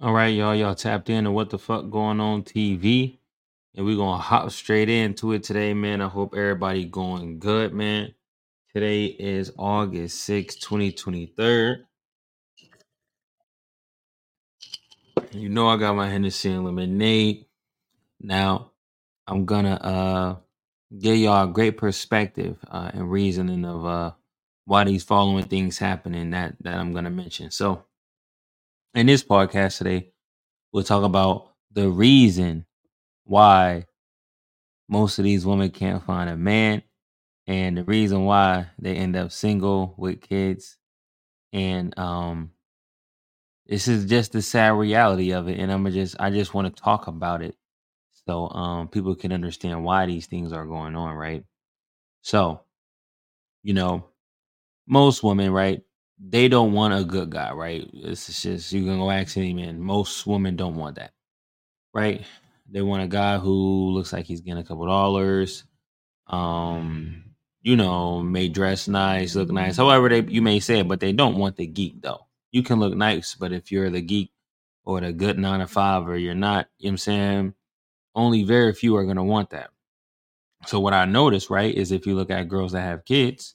All right, y'all. Y'all tapped in to what the fuck going on TV, and we're gonna hop straight into it today, man. I hope everybody going good, man. Today is August 6, 2023. You know I got my Hennessy and lemonade. Now I'm gonna uh give y'all a great perspective uh, and reasoning of uh why these following things happening that that I'm gonna mention. So in this podcast today, we'll talk about the reason why most of these women can't find a man and the reason why they end up single with kids. And um this is just the sad reality of it and i'm just i just want to talk about it so um people can understand why these things are going on right? So you know most women right they don't want a good guy right? It's just you can go ask any man most women don't want that right? They want a guy who looks like he's getting a couple dollars um you know may dress nice look nice. However they you may say it but they don't want the geek though. You can look nice but if you're the geek or the good nine to five or you're not you know what i'm saying? Only very few are to want that. So what i notice, right is if you look at girls that have kids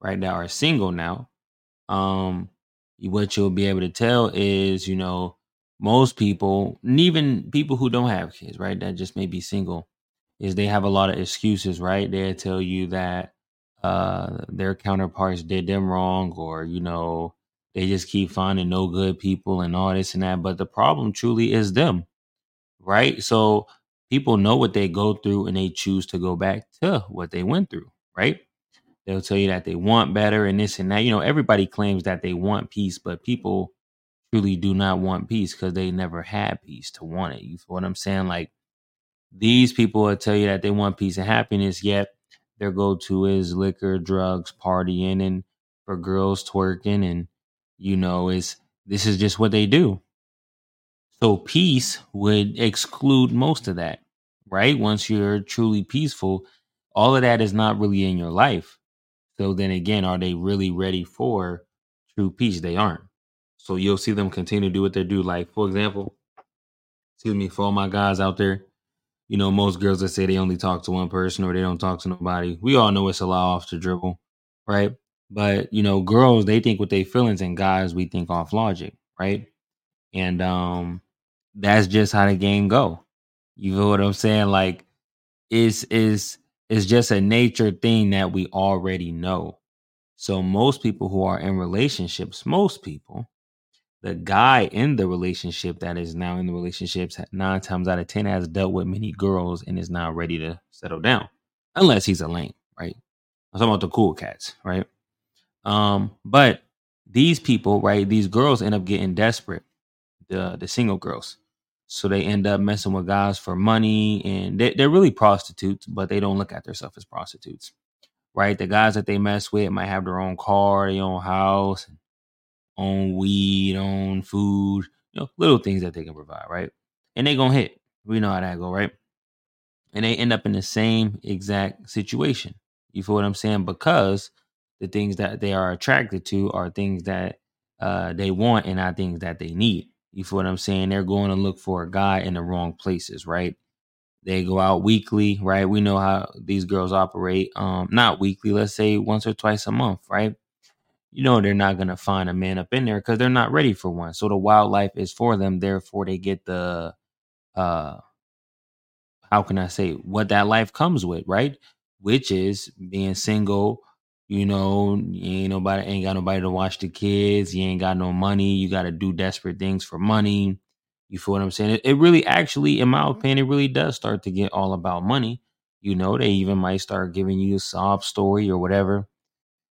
right that are single now um what you'll be able to tell is you know most people and even people who don't have kids right that just may be single is they have a lot of excuses right? They tell you that uh their counterparts did them wrong or you know they just keep finding no good people and all this and that but the problem truly is them right? So people know what they go through and they choose to go back to what they went through right They'll tell you that they want better and this and that. You know, everybody claims that they want peace, but people truly do not want peace because they never had peace to want it. You feel what I'm saying? Like these people will tell you that they want peace and happiness, yet their go to is liquor, drugs, partying, and for girls twerking, and you know, is this is just what they do. So peace would exclude most of that, right? Once you're truly peaceful, all of that is not really in your life. So then again, are they really ready for true peace? They aren't. So you'll see them continue to do what they do. Like, for example, excuse me, for all my guys out there, you know, most girls that say they only talk to one person or they don't talk to nobody. We all know it's a lot off the dribble, right? But you know, girls they think with their feelings, and guys we think off logic, right? And um, that's just how the game go. You feel what I'm saying? Like, it's is it's just a nature thing that we already know. So most people who are in relationships, most people, the guy in the relationship that is now in the relationships nine times out of ten has dealt with many girls and is now ready to settle down, unless he's a lame, right? I'm talking about the cool cats, right? Um, but these people, right? These girls end up getting desperate, the the single girls, so they end up messing with guys for money, and they, they're really prostitutes, but they don't look at themselves as prostitutes, right? The guys that they mess with might have their own car, their own house, own weed, own food, you know, little things that they can provide, right? And they gonna hit. We know how that go, right? And they end up in the same exact situation. You feel what I'm saying? Because the things that they are attracted to are things that uh, they want and not things that they need. You feel what I'm saying? They're going to look for a guy in the wrong places, right? They go out weekly, right? We know how these girls operate. Um, not weekly, let's say once or twice a month, right? You know they're not gonna find a man up in there because they're not ready for one. So the wildlife is for them. Therefore, they get the uh how can I say what that life comes with, right? Which is being single, you know, you ain't nobody ain't got nobody to watch the kids, you ain't got no money, you gotta do desperate things for money. You feel what I'm saying? It, it really actually, in my mm-hmm. opinion, it really does start to get all about money. You know, they even might start giving you a sob story or whatever.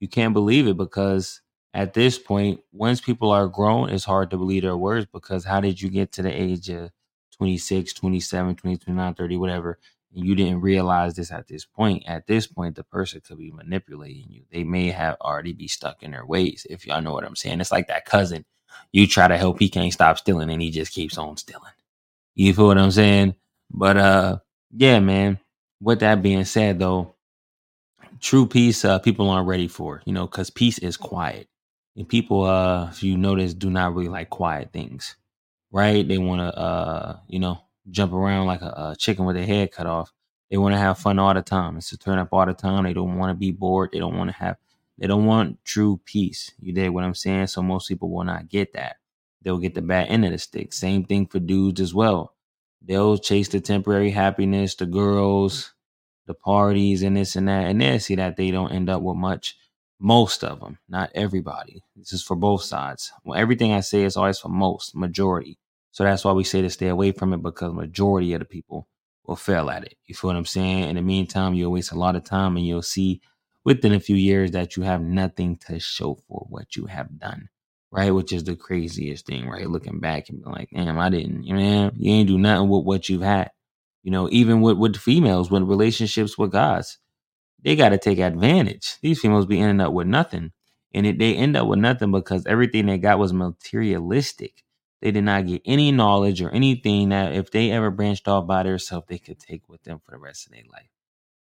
You can't believe it because at this point, once people are grown, it's hard to believe their words because how did you get to the age of 26, 27, 29, 30, whatever, you didn't realize this at this point? At this point, the person could be manipulating you. They may have already be stuck in their ways, if y'all know what I'm saying. It's like that cousin you try to help, he can't stop stealing, and he just keeps on stealing. You feel what I'm saying? But uh, yeah, man. With that being said, though, true peace, uh, people aren't ready for. You know, because peace is quiet, and people, uh, if you notice, do not really like quiet things, right? They want to, uh, you know, jump around like a, a chicken with their head cut off. They want to have fun all the time. It's to turn up all the time. They don't want to be bored. They don't want to have. They don't want true peace. You did what I'm saying. So most people will not get that. They'll get the bad end of the stick. Same thing for dudes as well. They'll chase the temporary happiness, the girls, the parties, and this and that, and they'll see that they don't end up with much most of them, not everybody. This is for both sides. Well, everything I say is always for most, majority. So that's why we say to stay away from it because majority of the people will fail at it. You feel what I'm saying? In the meantime, you'll waste a lot of time and you'll see within a few years that you have nothing to show for what you have done. Right, which is the craziest thing, right? Looking back and being like, damn, I didn't, you know, you ain't do nothing with what you've had. You know, even with with females, with relationships with guys, they got to take advantage. These females be ending up with nothing. And it, they end up with nothing because everything they got was materialistic. They did not get any knowledge or anything that if they ever branched off by themselves, they could take with them for the rest of their life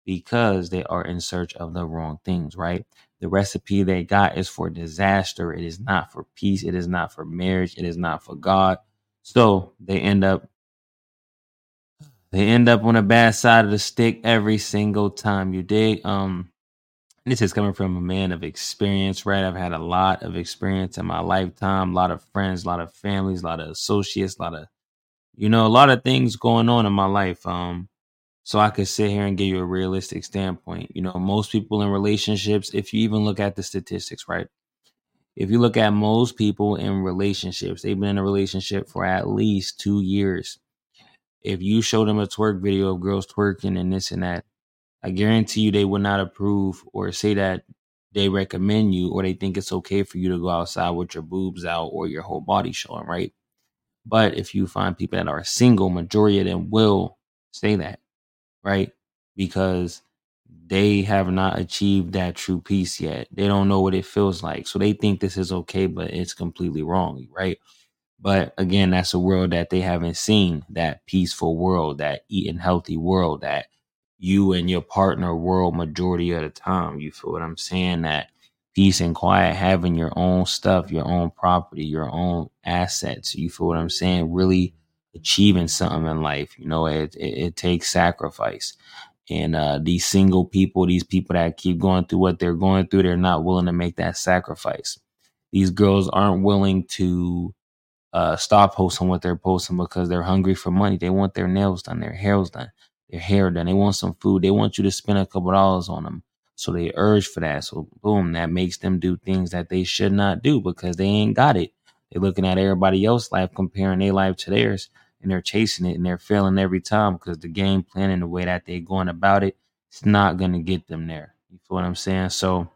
because they are in search of the wrong things, right? The recipe they got is for disaster. It is not for peace. It is not for marriage. It is not for God. So they end up they end up on the bad side of the stick every single time. You dig? Um, this is coming from a man of experience, right? I've had a lot of experience in my lifetime, a lot of friends, a lot of families, a lot of associates, a lot of, you know, a lot of things going on in my life. Um, so I could sit here and give you a realistic standpoint. You know, most people in relationships, if you even look at the statistics, right? If you look at most people in relationships, they've been in a relationship for at least two years if you show them a twerk video of girls twerking and this and that, I guarantee you they would not approve or say that they recommend you or they think it's okay for you to go outside with your boobs out or your whole body showing, right? But if you find people that are single, majority of them will say that, right? Because they have not achieved that true peace yet. They don't know what it feels like. So they think this is okay, but it's completely wrong, right? But again, that's a world that they haven't seen that peaceful world, that eating healthy world, that you and your partner world majority of the time. You feel what I'm saying? That peace and quiet, having your own stuff, your own property, your own assets. You feel what I'm saying? Really achieving something in life. You know, it, it, it takes sacrifice. And uh, these single people, these people that keep going through what they're going through, they're not willing to make that sacrifice. These girls aren't willing to uh, stop posting what they're posting because they're hungry for money. They want their nails done, their hair's done, their hair done. They want some food. They want you to spend a couple dollars on them. So they urge for that. So boom, that makes them do things that they should not do because they ain't got it. They're looking at everybody else's life, comparing their life to theirs, and they're chasing it and they're failing every time because the game plan and the way that they're going about it, it's not gonna get them there. You feel what I'm saying? So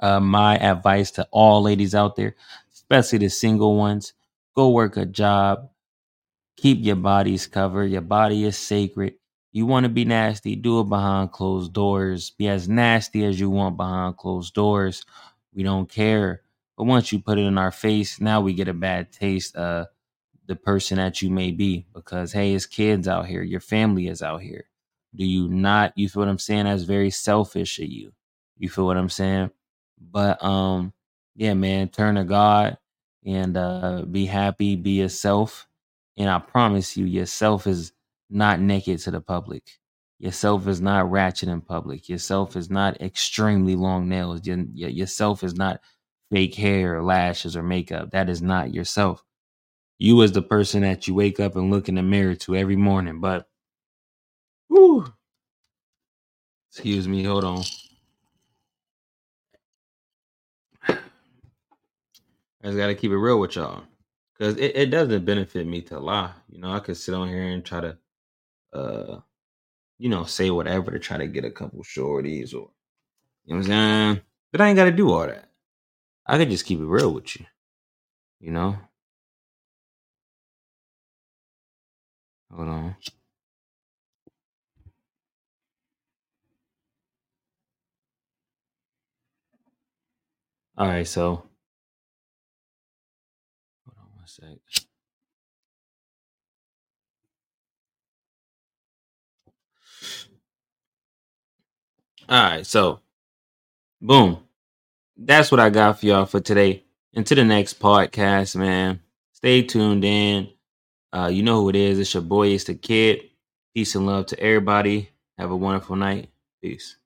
uh, my advice to all ladies out there, especially the single ones, Go work a job. Keep your bodies covered. Your body is sacred. You want to be nasty, do it behind closed doors. Be as nasty as you want behind closed doors. We don't care. But once you put it in our face, now we get a bad taste of the person that you may be because hey, it's kids out here, your family is out here. Do you not you feel what I'm saying? That's very selfish of you. You feel what I'm saying? But um, yeah, man, turn to God and uh, be happy, be yourself. And I promise you, yourself is not naked to the public. Yourself is not ratchet in public. Yourself is not extremely long nails. Your, yourself is not fake hair or lashes or makeup. That is not yourself. You as the person that you wake up and look in the mirror to every morning. But, whew, excuse me, hold on. I just gotta keep it real with y'all. Cause it, it doesn't benefit me to lie. You know, I could sit on here and try to uh you know, say whatever to try to get a couple shorties or you know what I'm saying? But I ain't gotta do all that. I could just keep it real with you. You know? Hold on. All right, so hold on one sec. All right, so boom. That's what I got for y'all for today. Into the next podcast, man. Stay tuned in. Uh, you know who it is. It's your boy, it's the kid. Peace and love to everybody. Have a wonderful night. Peace.